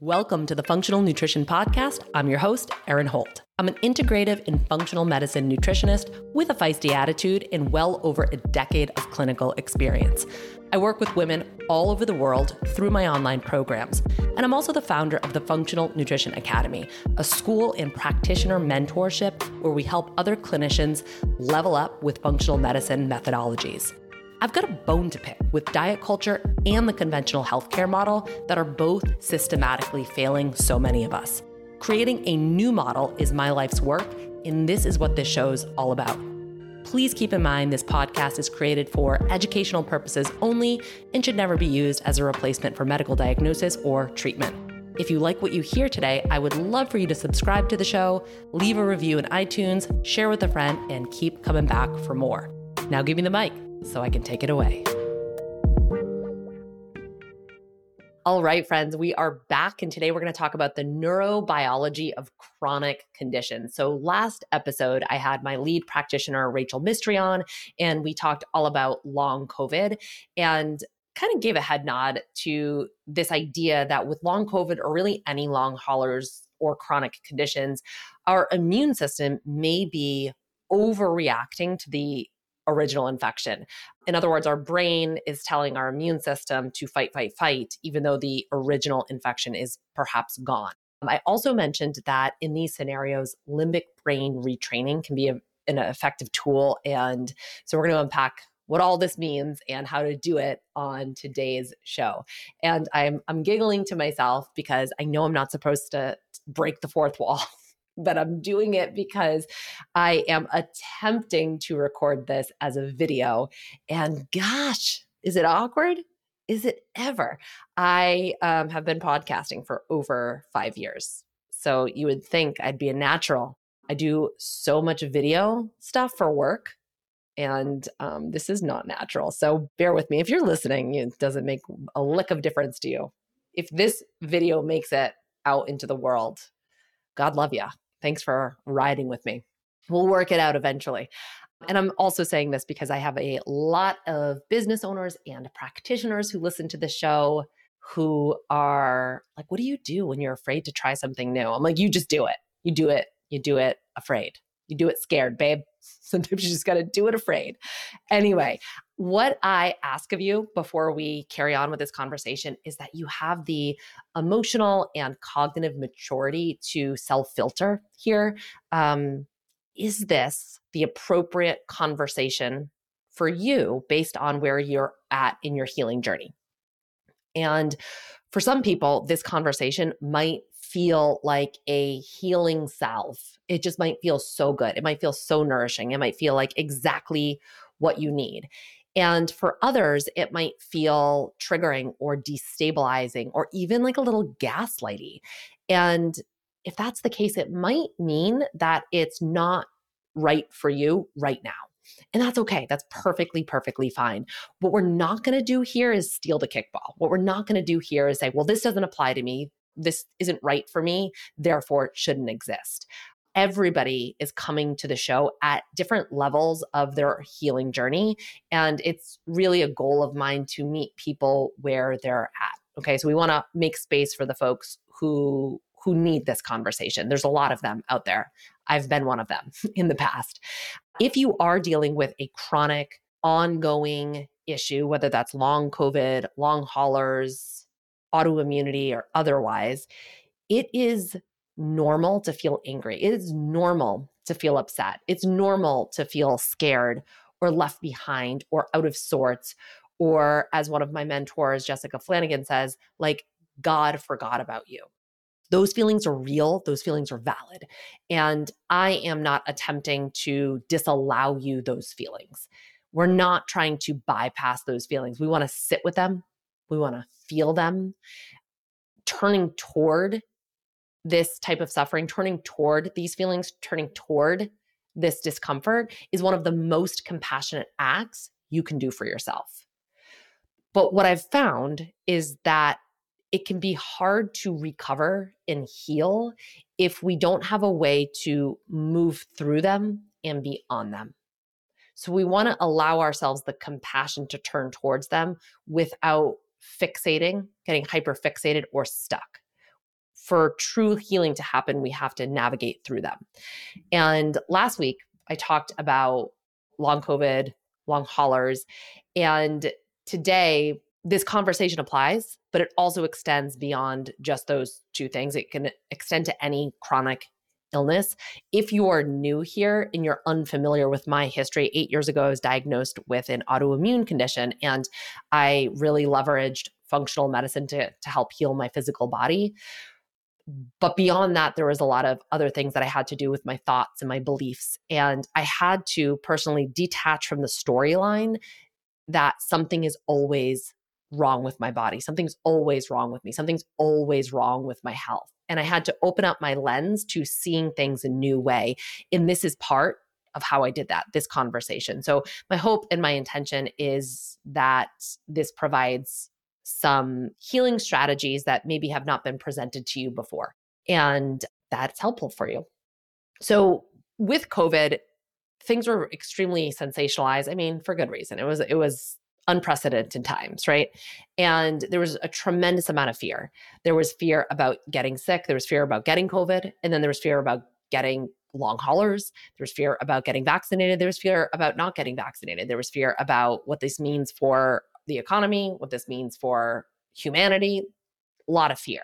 Welcome to the Functional Nutrition Podcast. I'm your host, Erin Holt. I'm an integrative and functional medicine nutritionist with a feisty attitude and well over a decade of clinical experience. I work with women all over the world through my online programs. And I'm also the founder of the Functional Nutrition Academy, a school and practitioner mentorship where we help other clinicians level up with functional medicine methodologies. I've got a bone to pick with diet culture and the conventional healthcare model that are both systematically failing so many of us. Creating a new model is my life's work, and this is what this show's all about. Please keep in mind this podcast is created for educational purposes only and should never be used as a replacement for medical diagnosis or treatment. If you like what you hear today, I would love for you to subscribe to the show, leave a review in iTunes, share with a friend, and keep coming back for more. Now give me the mic so I can take it away. All right, friends, we are back, and today we're going to talk about the neurobiology of chronic conditions. So, last episode, I had my lead practitioner, Rachel Mistry, on, and we talked all about long COVID and kind of gave a head nod to this idea that with long COVID or really any long haulers or chronic conditions, our immune system may be overreacting to the original infection. In other words, our brain is telling our immune system to fight, fight, fight, even though the original infection is perhaps gone. I also mentioned that in these scenarios, limbic brain retraining can be a, an effective tool. And so we're going to unpack what all this means and how to do it on today's show. And I'm I'm giggling to myself because I know I'm not supposed to break the fourth wall but I'm doing it because I am attempting to record this as a video. And gosh, is it awkward? Is it ever? I um, have been podcasting for over five years. So you would think I'd be a natural. I do so much video stuff for work, and um, this is not natural. So bear with me. If you're listening, it doesn't make a lick of difference to you. If this video makes it out into the world, God love you. Thanks for riding with me. We'll work it out eventually. And I'm also saying this because I have a lot of business owners and practitioners who listen to the show who are like, What do you do when you're afraid to try something new? I'm like, You just do it. You do it. You do it afraid. You do it scared, babe. Sometimes you just got to do it afraid. Anyway, what I ask of you before we carry on with this conversation is that you have the emotional and cognitive maturity to self filter here. Um, is this the appropriate conversation for you based on where you're at in your healing journey? And for some people, this conversation might feel like a healing salve. It just might feel so good. It might feel so nourishing. It might feel like exactly what you need. And for others, it might feel triggering or destabilizing or even like a little gaslighty. And if that's the case, it might mean that it's not right for you right now. And that's okay. That's perfectly, perfectly fine. What we're not going to do here is steal the kickball. What we're not going to do here is say, well, this doesn't apply to me. This isn't right for me. Therefore, it shouldn't exist everybody is coming to the show at different levels of their healing journey. And it's really a goal of mine to meet people where they're at. Okay. So we want to make space for the folks who who need this conversation. There's a lot of them out there. I've been one of them in the past. If you are dealing with a chronic, ongoing issue, whether that's long COVID, long haulers, autoimmunity, or otherwise, it is normal to feel angry. It is normal to feel upset. It's normal to feel scared or left behind or out of sorts. Or, as one of my mentors, Jessica Flanagan says, like, God forgot about you. Those feelings are real, those feelings are valid. And I am not attempting to disallow you those feelings. We're not trying to bypass those feelings. We want to sit with them, we want to feel them. Turning toward this type of suffering, turning toward these feelings, turning toward this discomfort is one of the most compassionate acts you can do for yourself. But what I've found is that it can be hard to recover and heal if we don't have a way to move through them and be on them. So we want to allow ourselves the compassion to turn towards them without fixating, getting hyper fixated, or stuck. For true healing to happen, we have to navigate through them. And last week, I talked about long COVID, long haulers. And today, this conversation applies, but it also extends beyond just those two things. It can extend to any chronic illness. If you are new here and you're unfamiliar with my history, eight years ago, I was diagnosed with an autoimmune condition, and I really leveraged functional medicine to, to help heal my physical body. But beyond that, there was a lot of other things that I had to do with my thoughts and my beliefs. And I had to personally detach from the storyline that something is always wrong with my body. Something's always wrong with me. Something's always wrong with my health. And I had to open up my lens to seeing things a new way. And this is part of how I did that, this conversation. So, my hope and my intention is that this provides some healing strategies that maybe have not been presented to you before. And that's helpful for you. So, with COVID, things were extremely sensationalized. I mean, for good reason. It was it was unprecedented times, right? And there was a tremendous amount of fear. There was fear about getting sick, there was fear about getting COVID, and then there was fear about getting long haulers. There was fear about getting vaccinated. There was fear about not getting vaccinated. There was fear about what this means for the economy, what this means for humanity. A lot of fear.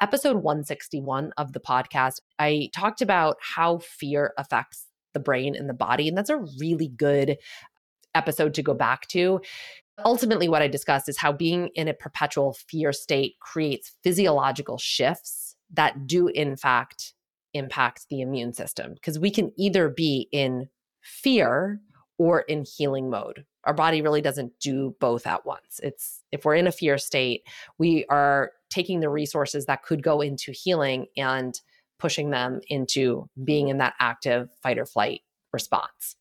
Episode 161 of the podcast, I talked about how fear affects the brain and the body. And that's a really good episode to go back to. Ultimately, what I discussed is how being in a perpetual fear state creates physiological shifts that do, in fact, impact the immune system. Because we can either be in fear or in healing mode. Our body really doesn't do both at once. It's if we're in a fear state, we are taking the resources that could go into healing and pushing them into being in that active fight or flight response.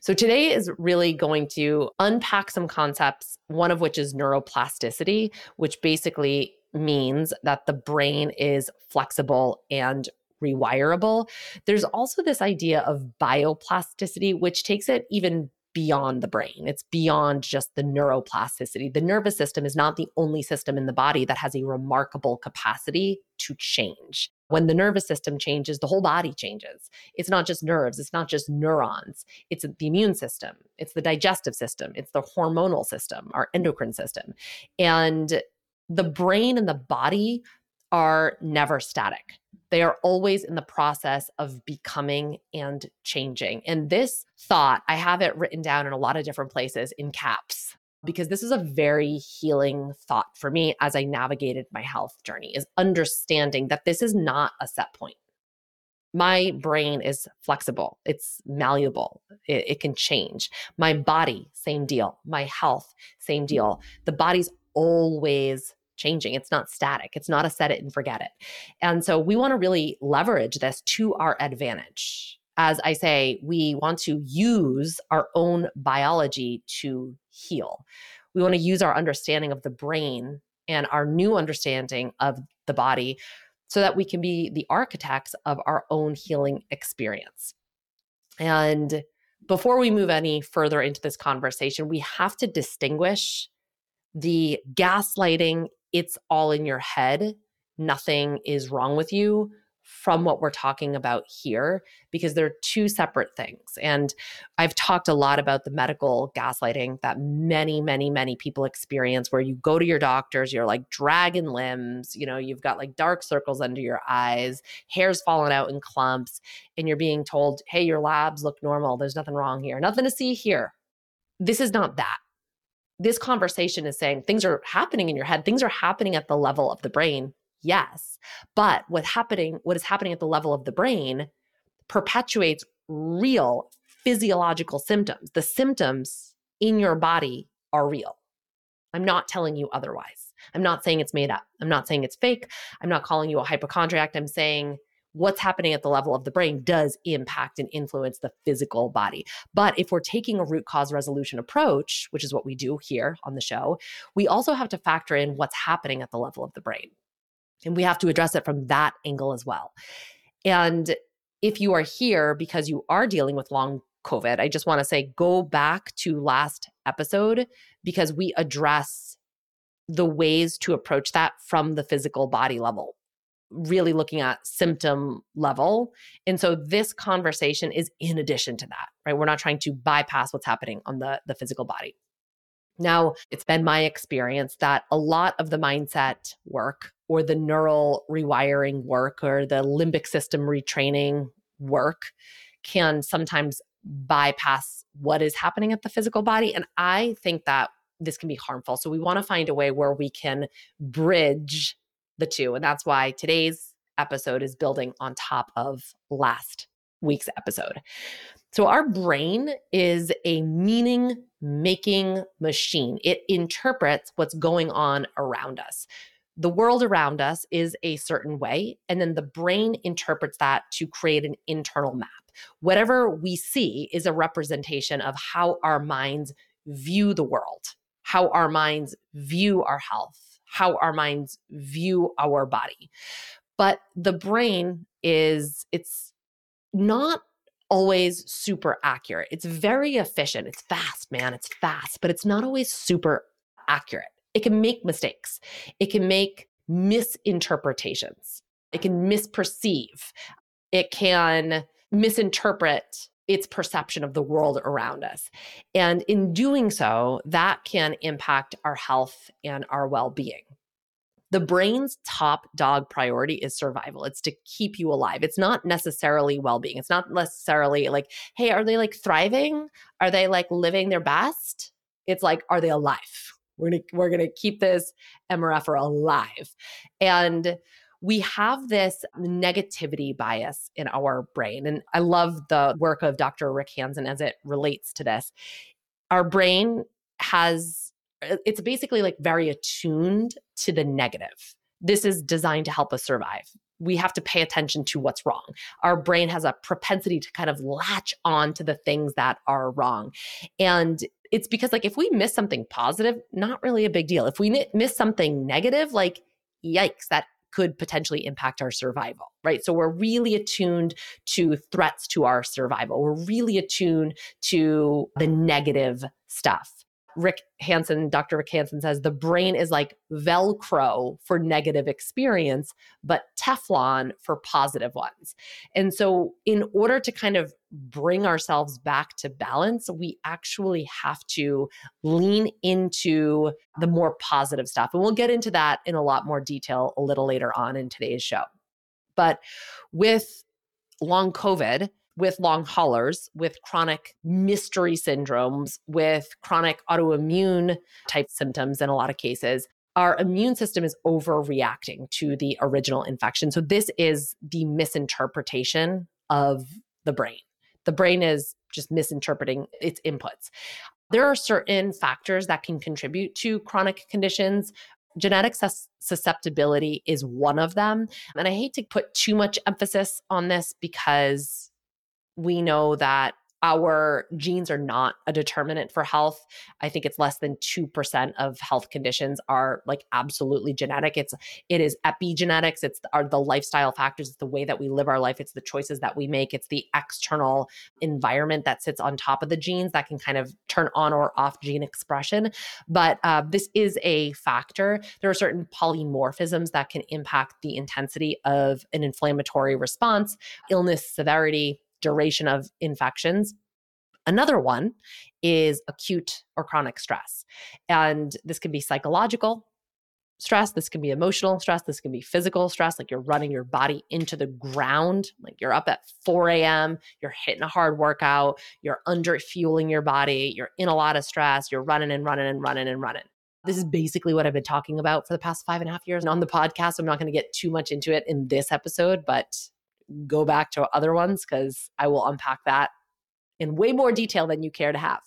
So, today is really going to unpack some concepts, one of which is neuroplasticity, which basically means that the brain is flexible and rewirable. There's also this idea of bioplasticity, which takes it even beyond the brain. It's beyond just the neuroplasticity. The nervous system is not the only system in the body that has a remarkable capacity to change. When the nervous system changes, the whole body changes. It's not just nerves, it's not just neurons, it's the immune system, it's the digestive system, it's the hormonal system, our endocrine system. And the brain and the body are never static. They are always in the process of becoming and changing. And this thought, I have it written down in a lot of different places in caps because this is a very healing thought for me as I navigated my health journey is understanding that this is not a set point. My brain is flexible, it's malleable, it, it can change. My body, same deal. My health, same mm. deal. The body's always changing. It's not static. It's not a set it and forget it. And so we want to really leverage this to our advantage. As I say, we want to use our own biology to heal. We want to use our understanding of the brain and our new understanding of the body so that we can be the architects of our own healing experience. And before we move any further into this conversation, we have to distinguish the gaslighting it's all in your head, nothing is wrong with you from what we're talking about here because they're two separate things. And I've talked a lot about the medical gaslighting that many, many, many people experience where you go to your doctors, you're like dragging limbs, you know, you've got like dark circles under your eyes, hair's falling out in clumps, and you're being told, hey, your labs look normal. There's nothing wrong here, nothing to see here. This is not that this conversation is saying things are happening in your head, things are happening at the level of the brain. Yes. But what happening what is happening at the level of the brain perpetuates real physiological symptoms. The symptoms in your body are real. I'm not telling you otherwise. I'm not saying it's made up. I'm not saying it's fake. I'm not calling you a hypochondriac. I'm saying what's happening at the level of the brain does impact and influence the physical body. But if we're taking a root cause resolution approach, which is what we do here on the show, we also have to factor in what's happening at the level of the brain. And we have to address it from that angle as well. And if you are here because you are dealing with long COVID, I just want to say go back to last episode because we address the ways to approach that from the physical body level really looking at symptom level. And so this conversation is in addition to that, right? We're not trying to bypass what's happening on the, the physical body. Now, it's been my experience that a lot of the mindset work or the neural rewiring work or the limbic system retraining work can sometimes bypass what is happening at the physical body. And I think that this can be harmful. So we want to find a way where we can bridge the two. And that's why today's episode is building on top of last week's episode. So, our brain is a meaning making machine, it interprets what's going on around us. The world around us is a certain way, and then the brain interprets that to create an internal map. Whatever we see is a representation of how our minds view the world, how our minds view our health, how our minds view our body. But the brain is, it's not always super accurate. It's very efficient. It's fast, man. It's fast, but it's not always super accurate. It can make mistakes, it can make misinterpretations, it can misperceive, it can misinterpret its perception of the world around us. And in doing so, that can impact our health and our well being. The brain's top dog priority is survival. It's to keep you alive. It's not necessarily well being. It's not necessarily like, hey, are they like thriving? Are they like living their best? It's like, are they alive? We're gonna we're gonna keep this MRFer alive. And we have this negativity bias in our brain. And I love the work of Dr. Rick Hanson as it relates to this. Our brain has, uh, it's basically like very attuned to the negative. This is designed to help us survive. We have to pay attention to what's wrong. Our brain has a propensity to kind of latch on to the things that are wrong. And it's because, like, if we miss something positive, not really a big deal. If we miss something negative, like, yikes, that could potentially impact our survival, right? So we're really attuned to threats to our survival. We're really attuned to the negative stuff. Rick Hanson, Dr. Rick Hanson says the brain is like Velcro for negative experience, but Teflon for positive ones. And so, in order to kind of bring ourselves back to balance, we actually have to lean into the more positive stuff. And we'll get into that in a lot more detail a little later on in today's show. But with long COVID, with long haulers, with chronic mystery syndromes, with chronic autoimmune type symptoms in a lot of cases, our immune system is overreacting to the original infection. So, this is the misinterpretation of the brain. The brain is just misinterpreting its inputs. There are certain factors that can contribute to chronic conditions. Genetic sus- susceptibility is one of them. And I hate to put too much emphasis on this because we know that our genes are not a determinant for health. I think it's less than 2% of health conditions are like absolutely genetic. It's it is epigenetics, it's are the lifestyle factors, it's the way that we live our life, it's the choices that we make, it's the external environment that sits on top of the genes that can kind of turn on or off gene expression. But uh, this is a factor. There are certain polymorphisms that can impact the intensity of an inflammatory response, illness severity, duration of infections. Another one is acute or chronic stress. And this can be psychological stress, this can be emotional stress, this can be physical stress, like you're running your body into the ground, like you're up at 4 a.m., you're hitting a hard workout, you're under fueling your body, you're in a lot of stress, you're running and running and running and running. This is basically what I've been talking about for the past five and a half years and on the podcast. I'm not going to get too much into it in this episode, but go back to other ones because I will unpack that in way more detail than you care to have.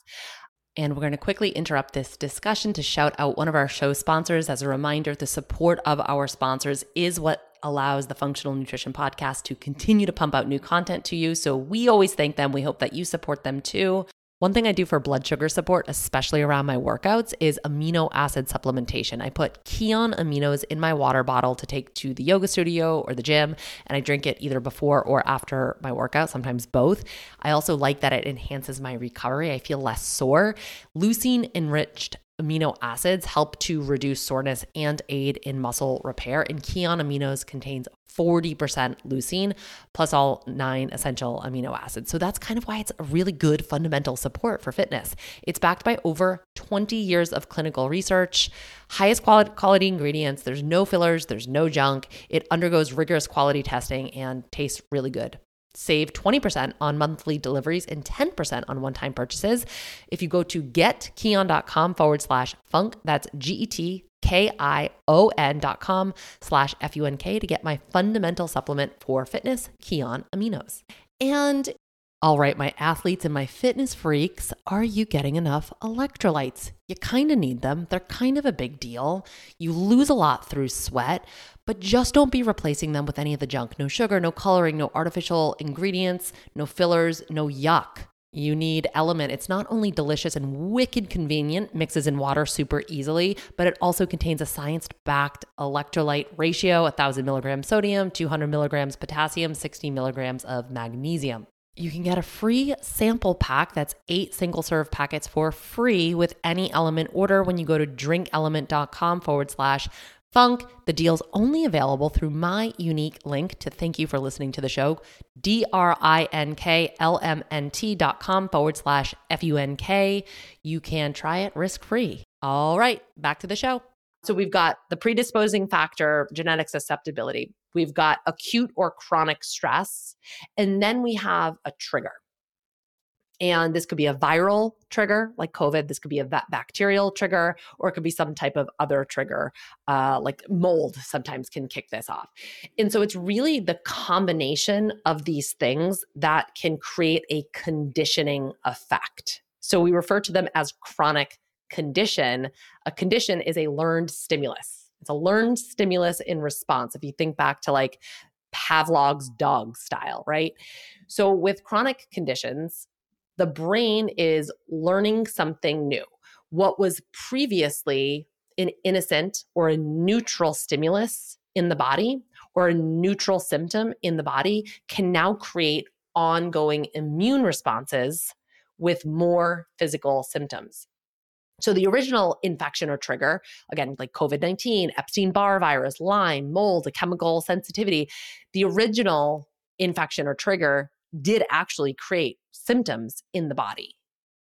And we're going to quickly interrupt this discussion to shout out one of our show sponsors. As a reminder, the support of our sponsors is what allows the Functional Nutrition Podcast to continue to pump out new content to you. So we always thank them. We hope that you support them too. One thing I do for blood sugar support, especially around my workouts, is amino acid supplementation. I put Kion aminos in my water bottle to take to the yoga studio or the gym, and I drink it either before or after my workout, sometimes both. I also like that it enhances my recovery. I feel less sore. Leucine enriched amino acids help to reduce soreness and aid in muscle repair. And Kion Aminos contains 40% leucine plus all nine essential amino acids. So that's kind of why it's a really good fundamental support for fitness. It's backed by over 20 years of clinical research, highest quality ingredients. There's no fillers, there's no junk. It undergoes rigorous quality testing and tastes really good. Save 20% on monthly deliveries and 10% on one time purchases. If you go to getkion.com forward slash funk, that's G E T K I O N dot com slash F U N K to get my fundamental supplement for fitness, Kion Aminos. And all right, my athletes and my fitness freaks, are you getting enough electrolytes? You kind of need them. They're kind of a big deal. You lose a lot through sweat, but just don't be replacing them with any of the junk. No sugar, no coloring, no artificial ingredients, no fillers, no yuck. You need element. It's not only delicious and wicked convenient, mixes in water super easily, but it also contains a science backed electrolyte ratio 1,000 milligrams sodium, 200 milligrams potassium, 60 milligrams of magnesium. You can get a free sample pack that's eight single serve packets for free with any element order when you go to drinkelement.com forward slash funk. The deal's only available through my unique link to thank you for listening to the show, D R I N K L M N T dot com forward slash F U N K. You can try it risk free. All right, back to the show. So we've got the predisposing factor, genetic susceptibility. We've got acute or chronic stress. And then we have a trigger. And this could be a viral trigger like COVID. This could be a bacterial trigger, or it could be some type of other trigger, uh, like mold sometimes can kick this off. And so it's really the combination of these things that can create a conditioning effect. So we refer to them as chronic condition. A condition is a learned stimulus. It's a learned stimulus in response. If you think back to like Pavlov's dog style, right? So with chronic conditions, the brain is learning something new. What was previously an innocent or a neutral stimulus in the body or a neutral symptom in the body can now create ongoing immune responses with more physical symptoms. So the original infection or trigger, again, like COVID 19, Epstein Barr virus, Lyme, mold, a chemical sensitivity, the original infection or trigger did actually create symptoms in the body.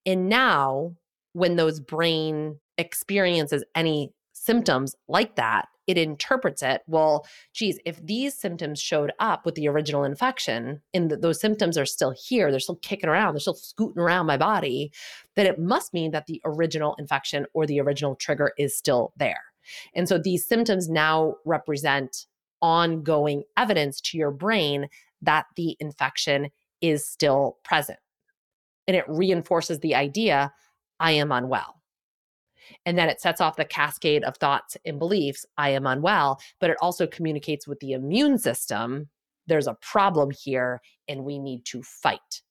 And now, when those brain experiences any symptoms like that, it interprets it, well, geez, if these symptoms showed up with the original infection and those symptoms are still here, they're still kicking around, they're still scooting around my body, then it must mean that the original infection or the original trigger is still there. And so these symptoms now represent ongoing evidence to your brain that the infection is still present. And it reinforces the idea I am unwell. And then it sets off the cascade of thoughts and beliefs I am unwell, but it also communicates with the immune system there's a problem here and we need to fight.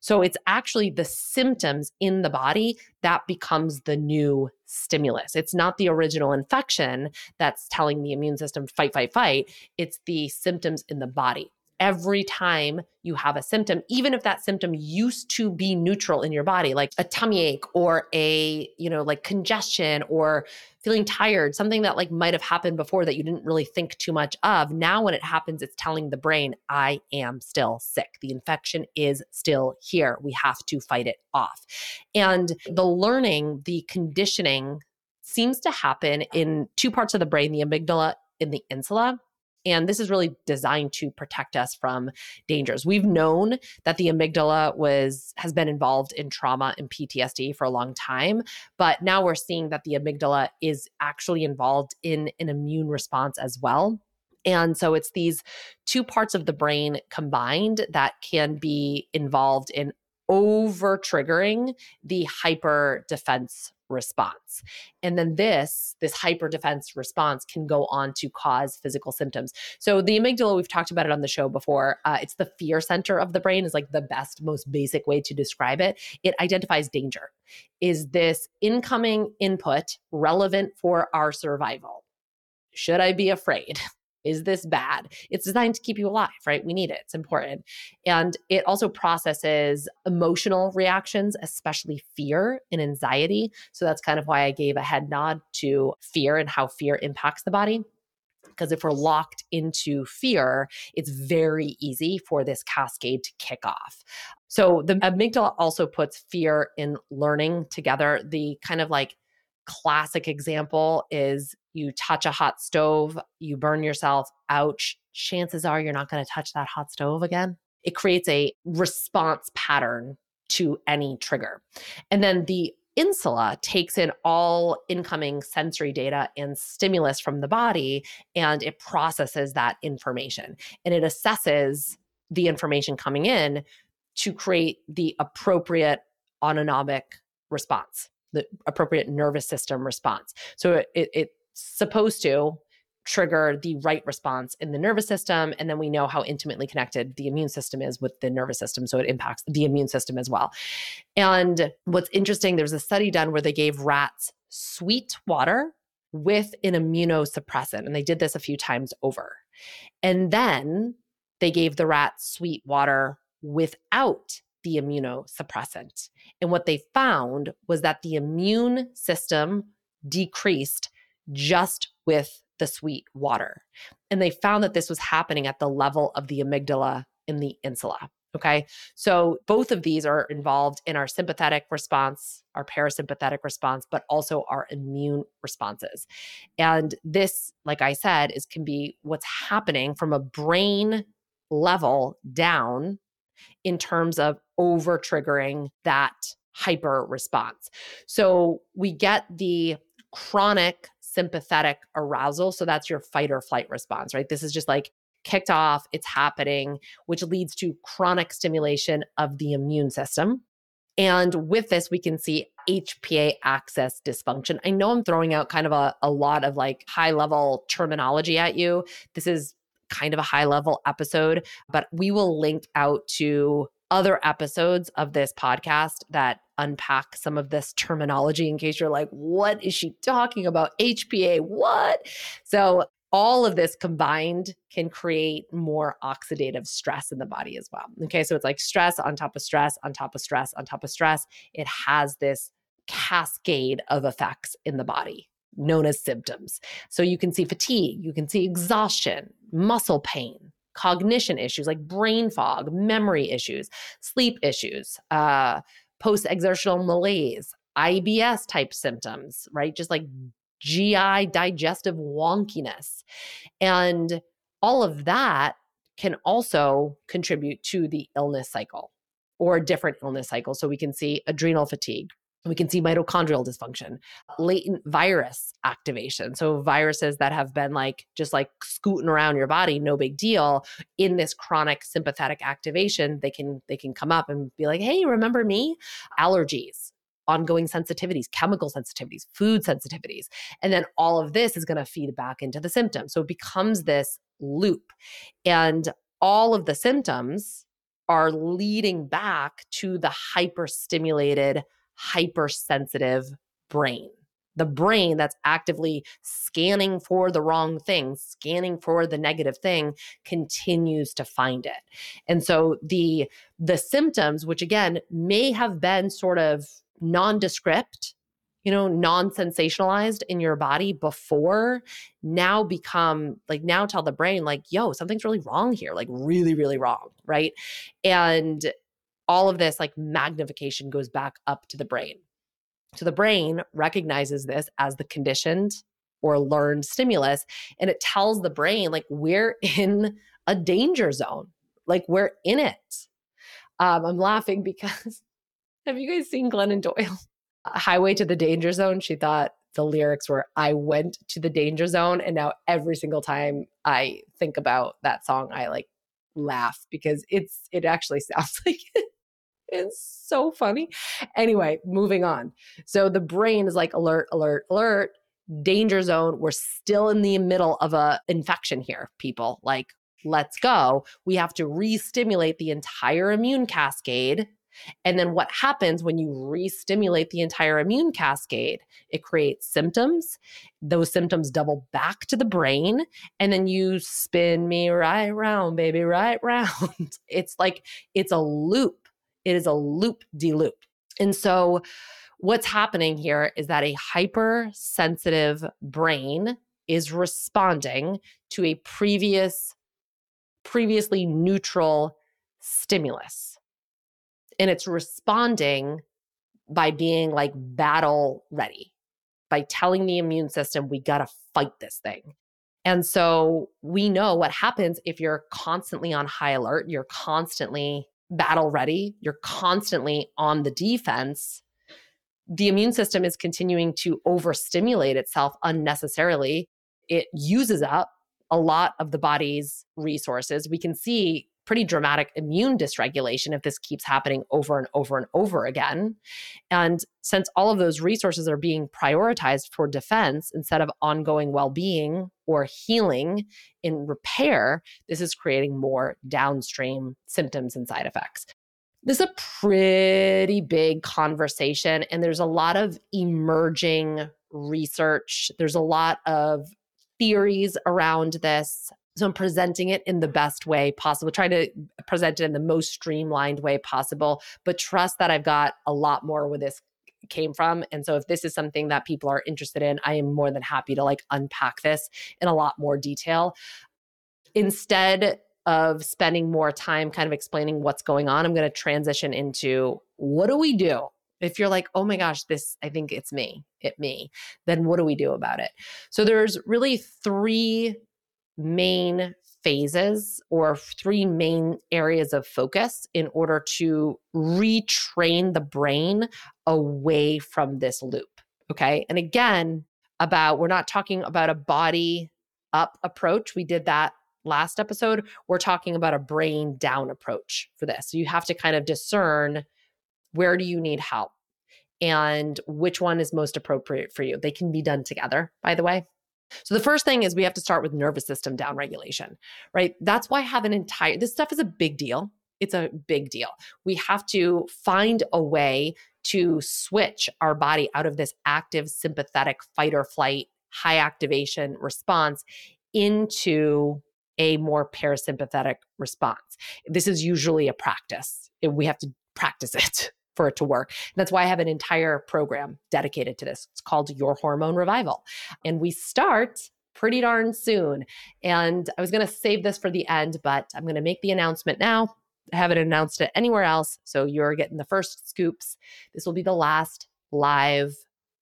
So it's actually the symptoms in the body that becomes the new stimulus. It's not the original infection that's telling the immune system fight, fight, fight. It's the symptoms in the body every time you have a symptom, even if that symptom used to be neutral in your body, like a tummy ache or a, you know, like congestion or feeling tired, something that like might have happened before that you didn't really think too much of. Now, when it happens, it's telling the brain, I am still sick. The infection is still here. We have to fight it off. And the learning, the conditioning seems to happen in two parts of the brain the amygdala and the insula. And this is really designed to protect us from dangers. We've known that the amygdala was has been involved in trauma and PTSD for a long time, but now we're seeing that the amygdala is actually involved in an immune response as well. And so it's these two parts of the brain combined that can be involved in over triggering the hyper defense response. And then this, this hyper defense response can go on to cause physical symptoms. So the amygdala, we've talked about it on the show before. Uh, it's the fear center of the brain is like the best, most basic way to describe it. It identifies danger. Is this incoming input relevant for our survival? Should I be afraid? is this bad? It's designed to keep you alive, right? We need it. It's important. And it also processes emotional reactions, especially fear and anxiety. So that's kind of why I gave a head nod to fear and how fear impacts the body. Because if we're locked into fear, it's very easy for this cascade to kick off. So the amygdala also puts fear in learning together. The kind of like classic example is you touch a hot stove, you burn yourself, ouch. Chances are you're not going to touch that hot stove again. It creates a response pattern to any trigger. And then the insula takes in all incoming sensory data and stimulus from the body and it processes that information and it assesses the information coming in to create the appropriate autonomic response the appropriate nervous system response. So it, it, supposed to trigger the right response in the nervous system. And then we know how intimately connected the immune system is with the nervous system. So it impacts the immune system as well. And what's interesting, there was a study done where they gave rats sweet water with an immunosuppressant. And they did this a few times over. And then they gave the rats sweet water without the immunosuppressant. And what they found was that the immune system decreased just with the sweet water. And they found that this was happening at the level of the amygdala in the insula. Okay. So both of these are involved in our sympathetic response, our parasympathetic response, but also our immune responses. And this, like I said, is can be what's happening from a brain level down in terms of over triggering that hyper response. So we get the chronic sympathetic arousal. So that's your fight or flight response, right? This is just like kicked off, it's happening, which leads to chronic stimulation of the immune system. And with this, we can see HPA axis dysfunction. I know I'm throwing out kind of a, a lot of like high level terminology at you. This is kind of a high level episode, but we will link out to other episodes of this podcast that unpack some of this terminology in case you're like, what is she talking about? HPA, what? So, all of this combined can create more oxidative stress in the body as well. Okay, so it's like stress on top of stress, on top of stress, on top of stress. It has this cascade of effects in the body known as symptoms. So you can see fatigue, you can see exhaustion, muscle pain, cognition issues like brain fog, memory issues, sleep issues, uh, post exertional malaise, IBS type symptoms, right? Just like GI digestive wonkiness. And all of that can also contribute to the illness cycle or different illness cycle. So we can see adrenal fatigue, we can see mitochondrial dysfunction, latent virus activation. So, viruses that have been like just like scooting around your body, no big deal. In this chronic sympathetic activation, they can they can come up and be like, "Hey, remember me?" Allergies, ongoing sensitivities, chemical sensitivities, food sensitivities. And then all of this is going to feed back into the symptoms. So, it becomes this loop. And all of the symptoms are leading back to the hyperstimulated hypersensitive brain. The brain that's actively scanning for the wrong thing, scanning for the negative thing, continues to find it. And so the the symptoms, which again may have been sort of nondescript, you know, non-sensationalized in your body before, now become like now tell the brain, like, yo, something's really wrong here, like really, really wrong. Right. And all of this like magnification goes back up to the brain. So the brain recognizes this as the conditioned or learned stimulus and it tells the brain like we're in a danger zone. Like we're in it. Um, I'm laughing because have you guys seen Glennon Doyle? Highway to the Danger Zone. She thought the lyrics were I went to the danger zone and now every single time I think about that song I like laugh because it's it actually sounds like it. It's so funny. Anyway, moving on. So the brain is like alert, alert, alert, danger zone. We're still in the middle of a infection here, people. Like, let's go. We have to re-stimulate the entire immune cascade And then what happens when you re stimulate the entire immune cascade? It creates symptoms. Those symptoms double back to the brain. And then you spin me right round, baby, right round. It's like it's a loop. It is a loop de loop. And so, what's happening here is that a hypersensitive brain is responding to a previous previously neutral stimulus and it's responding by being like battle ready, by telling the immune system, we got to fight this thing. And so we know what happens if you're constantly on high alert, you're constantly battle ready, you're constantly on the defense. The immune system is continuing to overstimulate itself unnecessarily. It uses up a lot of the body's resources. We can see pretty dramatic immune dysregulation if this keeps happening over and over and over again. And since all of those resources are being prioritized for defense instead of ongoing well being or healing in repair, this is creating more downstream symptoms and side effects. This is a pretty big conversation, and there's a lot of emerging research. There's a lot of theories around this. So I'm presenting it in the best way possible, trying to present it in the most streamlined way possible, but trust that I've got a lot more where this came from. And so if this is something that people are interested in, I am more than happy to like unpack this in a lot more detail. Instead of spending more time kind of explaining what's going on, I'm going to transition into what do we do? If you're like, oh my gosh, this, I think it's me, it me, then what do we do about it? So there's really three main phases or three main areas of focus in order to retrain the brain away from this loop. Okay. And again, about we're not talking about a body up approach. We did that last episode. We're talking about a brain down approach for this. So you have to kind of discern where do you need help and which one is most appropriate for you. They can be done together, by the way. So the first thing is we have to start with nervous system downregulation, right? That's why I have an entire this stuff is a big deal. It's a big deal. We have to find a way to switch our body out of this active sympathetic fight or flight high activation response into a more parasympathetic response. This is usually a practice. We have to practice it for it to work. And that's why I have an entire program dedicated to this. It's called Your Hormone Revival. And we start pretty darn soon. And I was going to save this for the end, but I'm going to make the announcement now. I haven't announced it anywhere else. So you're getting the first scoops. This will be the last live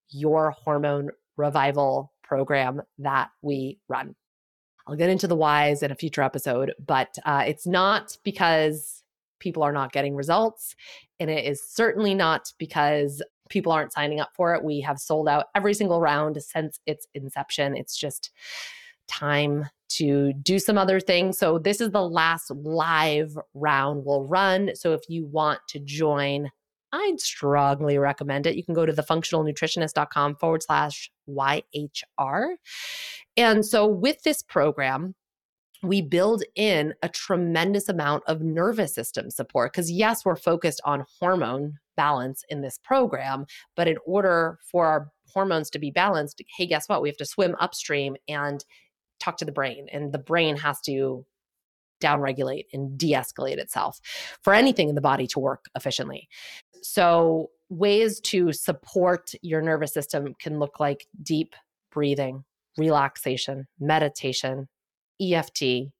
Your Hormone Revival program that we run. I'll get into the whys in a future episode, but uh, it's not because people are not getting results. And it is certainly not because people aren't signing up for it. We have sold out every single round since its inception. It's just time to do some other things. So, this is the last live round we'll run. So, if you want to join, I'd strongly recommend it. You can go to thefunctionalnutritionist.com forward slash YHR. And so, with this program, we build in a tremendous amount of nervous system support because yes we're focused on hormone balance in this program but in order for our hormones to be balanced hey guess what? We have to swim upstream and talk to the brain and the brain has to downregulate and de-escalate itself for anything in the body to work efficiently. So ways to support your nervous system can look like deep breathing relaxation meditation EFT,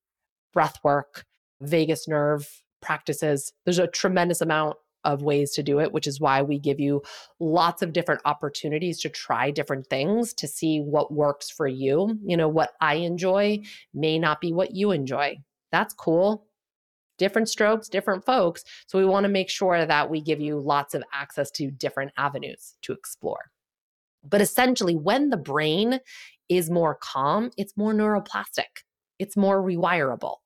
breath work, vagus nerve practices. There's a tremendous amount of ways to do it, which is why we give you lots of different opportunities to try different things to see what works for you. You know, what I enjoy may not be what you enjoy. That's cool. Different strokes, different folks. So we want to make sure that we give you lots of access to different avenues to explore. But essentially, when the brain is more calm, it's more neuroplastic it's more rewirable.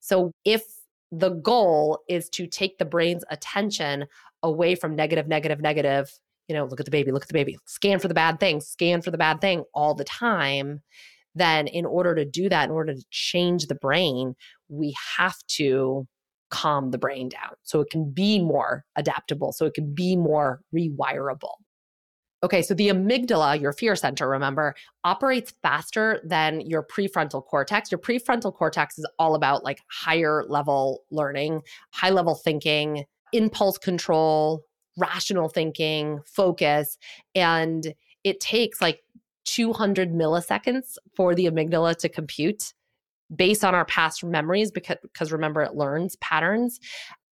So if the goal is to take the brain's attention away from negative, negative, negative, you know, look at the baby, look at the baby, scan for the bad thing, scan for the bad thing all the time, then in order to do that, in order to change the brain, we have to calm the brain down so it can be more adaptable, so it can be more rewirable. Okay, so the amygdala, your fear center, remember, operates faster than your prefrontal cortex. Your prefrontal cortex is all about like higher level learning, high level thinking, impulse control, rational thinking, focus. And it takes like 200 milliseconds for the amygdala to compute based on our past memories because, because remember it learns patterns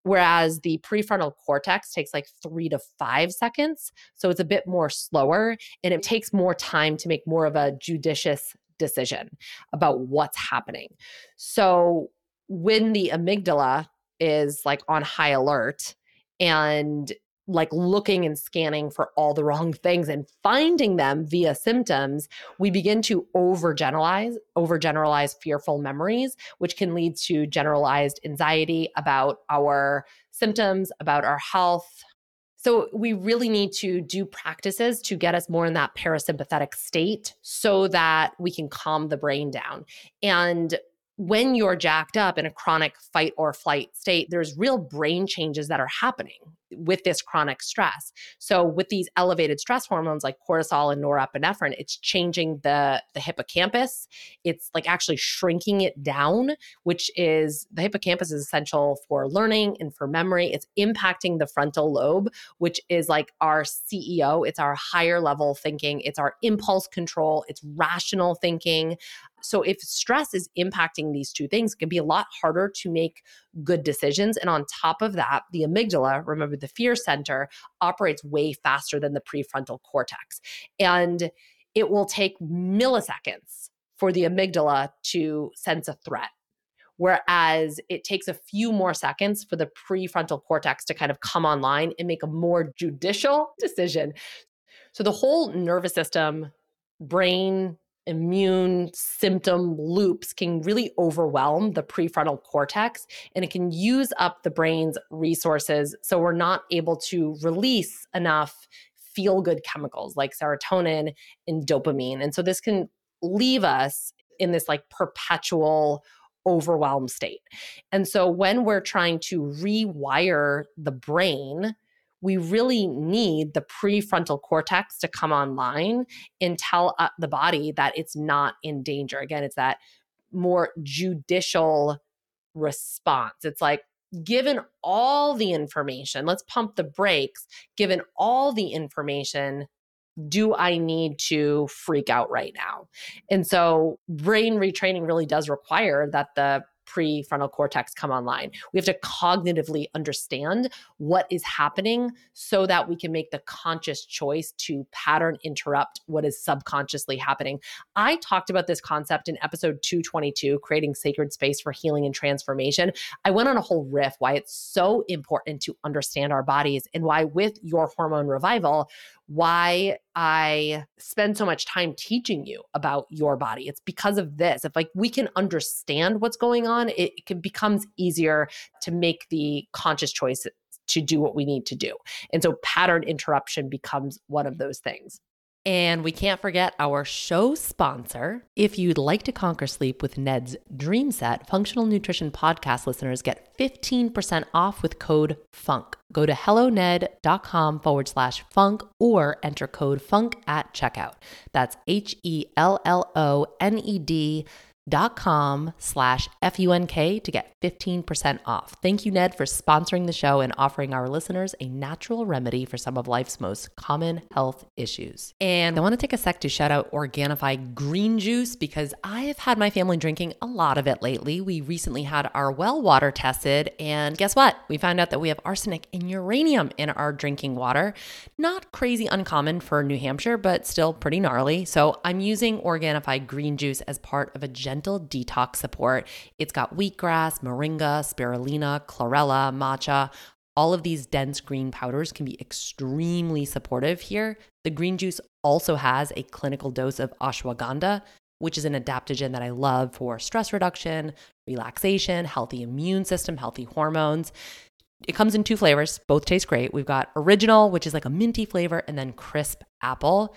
whereas the prefrontal cortex takes like three to five seconds. So it's a bit more slower and it takes more time to make more of a judicious decision about what's happening. So when the amygdala is like on high alert and like looking and scanning for all the wrong things and finding them via symptoms, we begin to overgeneralize, overgeneralize fearful memories, which can lead to generalized anxiety about our symptoms, about our health. So we really need to do practices to get us more in that parasympathetic state so that we can calm the brain down. And when you're jacked up in a chronic fight or flight state, there's real brain changes that are happening with this chronic stress. So with these elevated stress hormones like cortisol and norepinephrine, it's changing the the hippocampus. It's like actually shrinking it down, which is the hippocampus is essential for learning and for memory. It's impacting the frontal lobe, which is like our CEO, it's our higher level thinking, it's our impulse control, it's rational thinking. So if stress is impacting these two things, it can be a lot harder to make good decisions. And on top of that, the amygdala, remember the fear center, operates way faster than the prefrontal cortex. And it will take milliseconds for the amygdala to sense a threat. Whereas it takes a few more seconds for the prefrontal cortex to kind of come online and make a more judicial decision. So the whole nervous system, brain, immune symptom loops can really overwhelm the prefrontal cortex and it can use up the brain's resources. So we're not able to release enough feel good chemicals like serotonin and dopamine. And so this can leave us in this like perpetual overwhelmed state. And so when we're trying to rewire the brain, we really need the prefrontal cortex to come online and tell uh, the body that it's not in danger. Again, it's that more judicial response. It's like, given all the information, let's pump the brakes. Given all the information, do I need to freak out right now? And so, brain retraining really does require that the prefrontal cortex come online. We have to cognitively understand what is happening so that we can make the conscious choice to pattern interrupt what is subconsciously happening. I talked about this concept in episode 222, creating sacred space for healing and transformation. I went on a whole riff why it's so important to understand our bodies and why, with your hormone revival, why I spend so much time teaching you about your body. It's because of this. If like we can understand what's going on, it, it becomes easier to make the conscious choice to do what we need to do. And so pattern interruption becomes one of those things. And we can't forget our show sponsor. If you'd like to conquer sleep with Ned's Dream Set, Functional Nutrition Podcast listeners get 15% off with code FUNK. Go to helloned.com forward slash funk or enter code FUNK at checkout. That's H E L L O N E D dot com slash F-U-N-K to get 15% off. Thank you, Ned, for sponsoring the show and offering our listeners a natural remedy for some of life's most common health issues. And I want to take a sec to shout out Organifi Green Juice because I have had my family drinking a lot of it lately. We recently had our well water tested, and guess what? We found out that we have arsenic and uranium in our drinking water. Not crazy uncommon for New Hampshire, but still pretty gnarly. So I'm using Organifi Green Juice as part of a gentle detox support. It's got wheatgrass, moringa, spirulina, chlorella, matcha. All of these dense green powders can be extremely supportive here. The green juice also has a clinical dose of ashwagandha, which is an adaptogen that I love for stress reduction, relaxation, healthy immune system, healthy hormones. It comes in two flavors, both taste great. We've got original, which is like a minty flavor, and then crisp apple.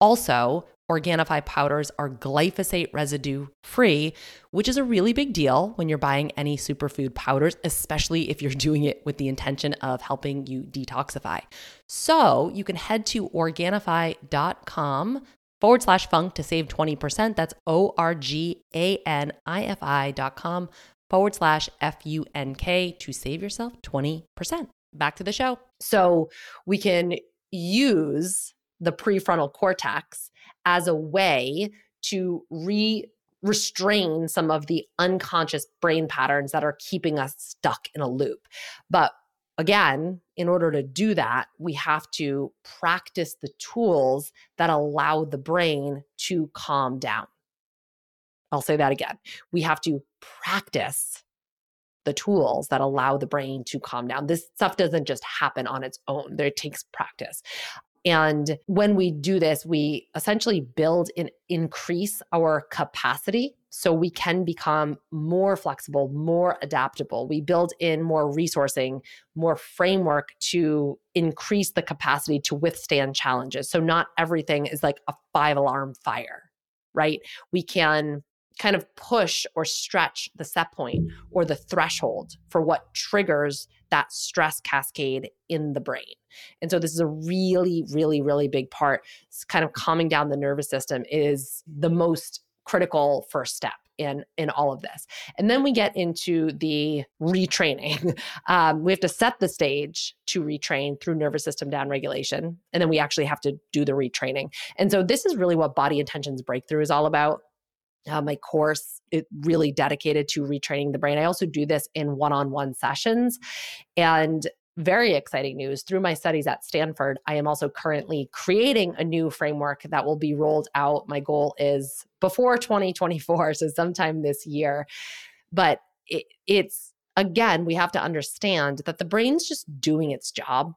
Also, Organifi powders are glyphosate residue free, which is a really big deal when you're buying any superfood powders, especially if you're doing it with the intention of helping you detoxify. So you can head to Organifi.com forward slash funk to save 20%. That's O R G A N I F I dot com forward slash F U N K to save yourself 20%. Back to the show. So we can use the prefrontal cortex as a way to re restrain some of the unconscious brain patterns that are keeping us stuck in a loop. But again, in order to do that, we have to practice the tools that allow the brain to calm down. I'll say that again. We have to practice the tools that allow the brain to calm down. This stuff doesn't just happen on its own, there takes practice. And when we do this, we essentially build and increase our capacity so we can become more flexible, more adaptable. We build in more resourcing, more framework to increase the capacity to withstand challenges. So not everything is like a five alarm fire, right? We can kind of push or stretch the set point or the threshold for what triggers that stress cascade in the brain. And so this is a really really really big part. It's kind of calming down the nervous system is the most critical first step in in all of this and then we get into the retraining um, we have to set the stage to retrain through nervous system downregulation and then we actually have to do the retraining and so this is really what body intentions breakthrough is all about uh, my course it really dedicated to retraining the brain. I also do this in one-on-one sessions. And very exciting news through my studies at stanford i am also currently creating a new framework that will be rolled out. My goal is before 2024 so sometime this year. But it, it's again we have to understand that the brain's just doing its job.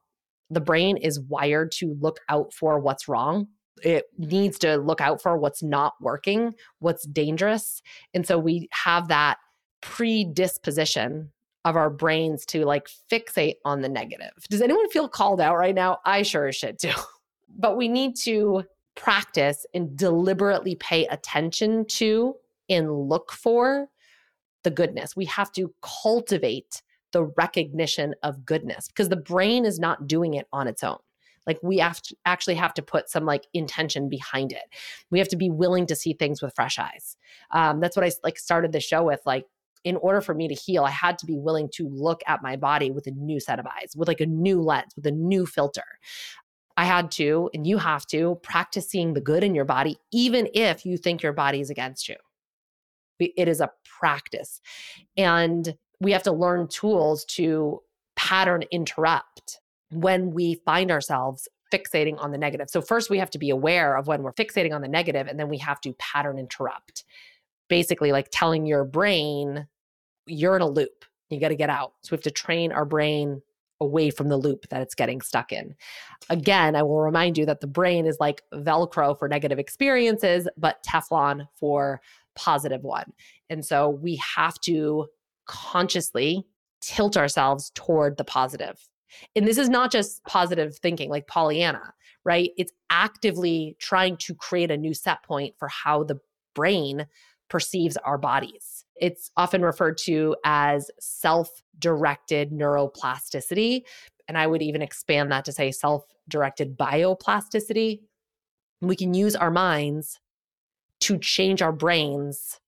The brain is wired to look out for what's wrong it needs to look out for what's not working, what's dangerous. And so we have that predisposition of our brains to like fixate on the negative. Does anyone feel called out right now? I sure as shit do. but we need to practice and deliberately pay attention to and look for the goodness. We have to cultivate the recognition of goodness because the brain is not doing it on its own. Like we have to actually have to put some like intention behind it. We have to be willing to see things with fresh eyes. Um, that's what I like started the show with. Like in order for me to heal, I had to be willing to look at my body with a new set of eyes, with like a new lens, with a new filter. I had to, and you have to, practice seeing the good in your body, even if you think your body is against you. It is a practice. And we have to learn tools to pattern interrupt when we find ourselves fixating on the negative. So, first, we have to be aware of when we're fixating on the negative, and then we have to pattern interrupt. Basically, like telling your brain, you're in a loop, you got to get out. So, we have to train our brain away from the loop that it's getting stuck in. Again, I will remind you that the brain is like Velcro for negative experiences, but Teflon for positive one. And so, we have to consciously tilt ourselves toward the positive and this is not just positive thinking like Pollyanna, right? It's actively trying to create a new set point for how the brain perceives our bodies. It's often referred to as self directed neuroplasticity. And I would even expand that to say self directed bioplasticity. We can use our minds to change our brains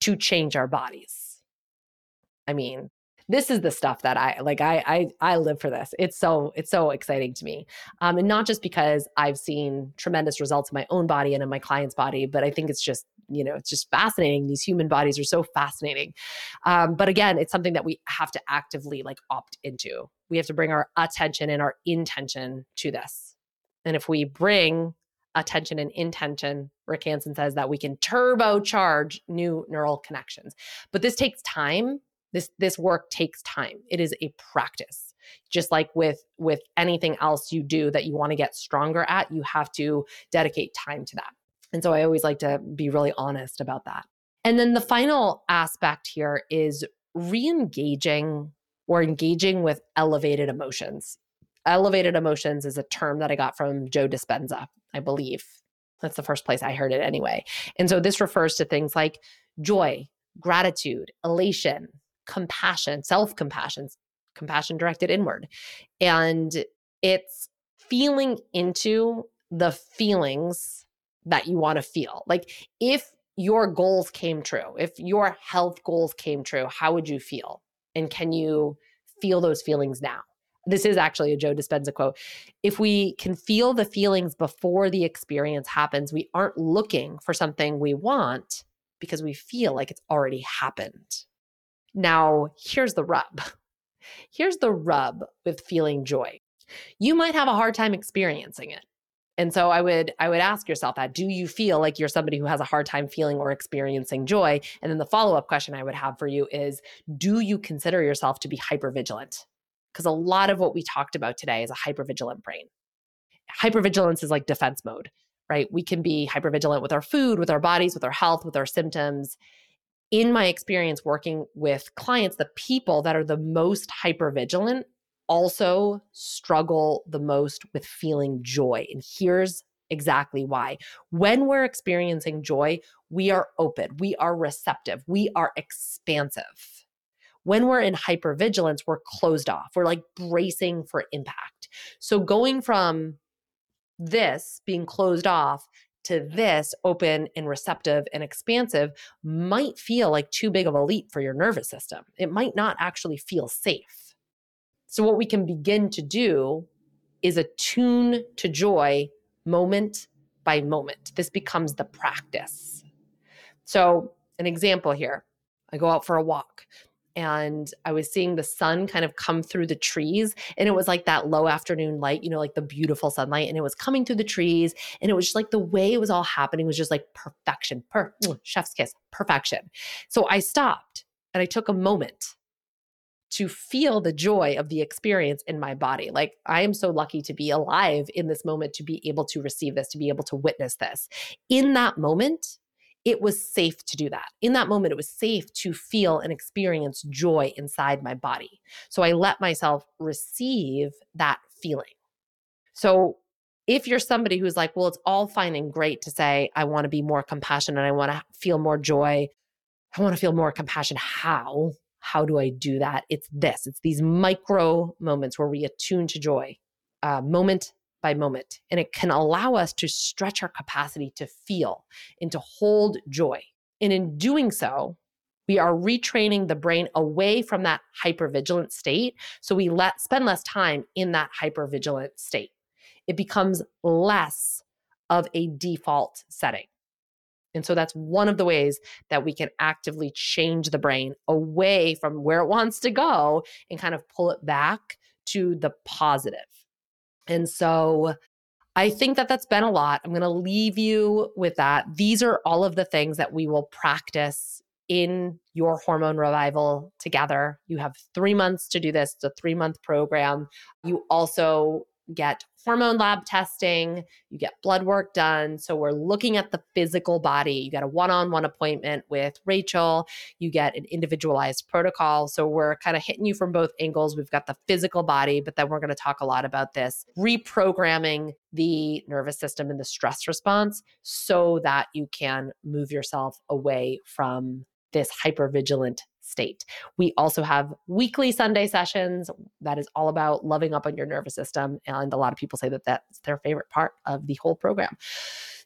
to change our bodies. I mean, this is the stuff that I like. I I I live for this. It's so it's so exciting to me, um, and not just because I've seen tremendous results in my own body and in my client's body, but I think it's just you know it's just fascinating. These human bodies are so fascinating, um, but again, it's something that we have to actively like opt into. We have to bring our attention and our intention to this, and if we bring attention and intention, Rick Hanson says that we can turbocharge new neural connections. But this takes time this this work takes time. It is a practice. Just like with with anything else you do that you want to get stronger at you have to dedicate time to that. And so i always like to be really honest about that. And then the final aspect here is re-engaging or engaging with elevated emotions. Elevated emotions is a term that i got from joe dispenza i believe. That's the first place I heard it anyway. And so this refers to things like joy, gratitude, elation, compassion, self compassion, compassion directed inward. And it's feeling into the feelings that you want to feel. Like if your goals came true, if your health goals came true, how would you feel? And can you feel those feelings now? This is actually a Joe Dispenza quote. If we can feel the feelings before the experience happens, we aren't looking for something we want because we feel like it's already happened. Now, here's the rub. Here's the rub with feeling joy. You might have a hard time experiencing it. And so I would I would ask yourself that do you feel like you're somebody who has a hard time feeling or experiencing joy? And then the follow-up question I would have for you is do you consider yourself to be hypervigilant? Because a lot of what we talked about today is a hypervigilant brain. Hypervigilance is like defense mode, right? We can be hypervigilant with our food, with our bodies, with our health, with our symptoms. In my experience working with clients, the people that are the most hypervigilant also struggle the most with feeling joy. And here's exactly why. When we're experiencing joy, we are open, we are receptive, we are expansive. When we're in hypervigilance, we're closed off. We're like bracing for impact. So going from this being closed off to this open and receptive and expansive might feel like too big of a leap for your nervous system. It might not actually feel safe. So, what we can begin to do is attune to joy moment by moment. This becomes the practice. So, an example here I go out for a walk and I was seeing the sun kind of come through the trees. And it was like that low afternoon light, you know, like the beautiful sunlight. And it was coming through the trees. And it was just like the way it was all happening was just like perfection, per- chef's kiss, perfection. So I stopped and I took a moment to feel the joy of the experience in my body. Like, I am so lucky to be alive in this moment, to be able to receive this, to be able to witness this. In that moment, it was safe to do that. In that moment, it was safe to feel and experience joy inside my body. So I let myself receive that feeling. So if you're somebody who's like, well, it's all fine and great to say, I want to be more compassionate, I want to feel more joy, I want to feel more compassion. How? how do I do that? It's this, it's these micro moments where we attune to joy, uh, moment by moment. And it can allow us to stretch our capacity to feel and to hold joy. And in doing so, we are retraining the brain away from that hypervigilant state. So we let spend less time in that hypervigilant state. It becomes less of a default setting. And so that's one of the ways that we can actively change the brain away from where it wants to go and kind of pull it back to the positive. And so I think that that's been a lot. I'm going to leave you with that. These are all of the things that we will practice in your hormone revival together. You have three months to do this. It's a three month program. You also get hormone lab testing, you get blood work done. So we're looking at the physical body. You get a one on one appointment with Rachel, you get an individualized protocol. So we're kind of hitting you from both angles. We've got the physical body, but then we're going to talk a lot about this reprogramming the nervous system and the stress response so that you can move yourself away from this hypervigilant state. We also have weekly Sunday sessions that is all about loving up on your nervous system. And a lot of people say that that's their favorite part of the whole program.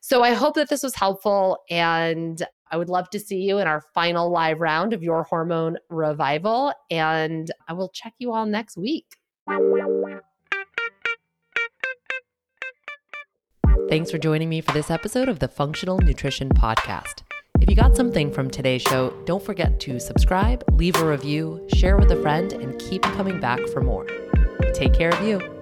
So I hope that this was helpful. And I would love to see you in our final live round of your hormone revival. And I will check you all next week. Thanks for joining me for this episode of the Functional Nutrition Podcast. If you got something from today's show, don't forget to subscribe, leave a review, share with a friend, and keep coming back for more. Take care of you.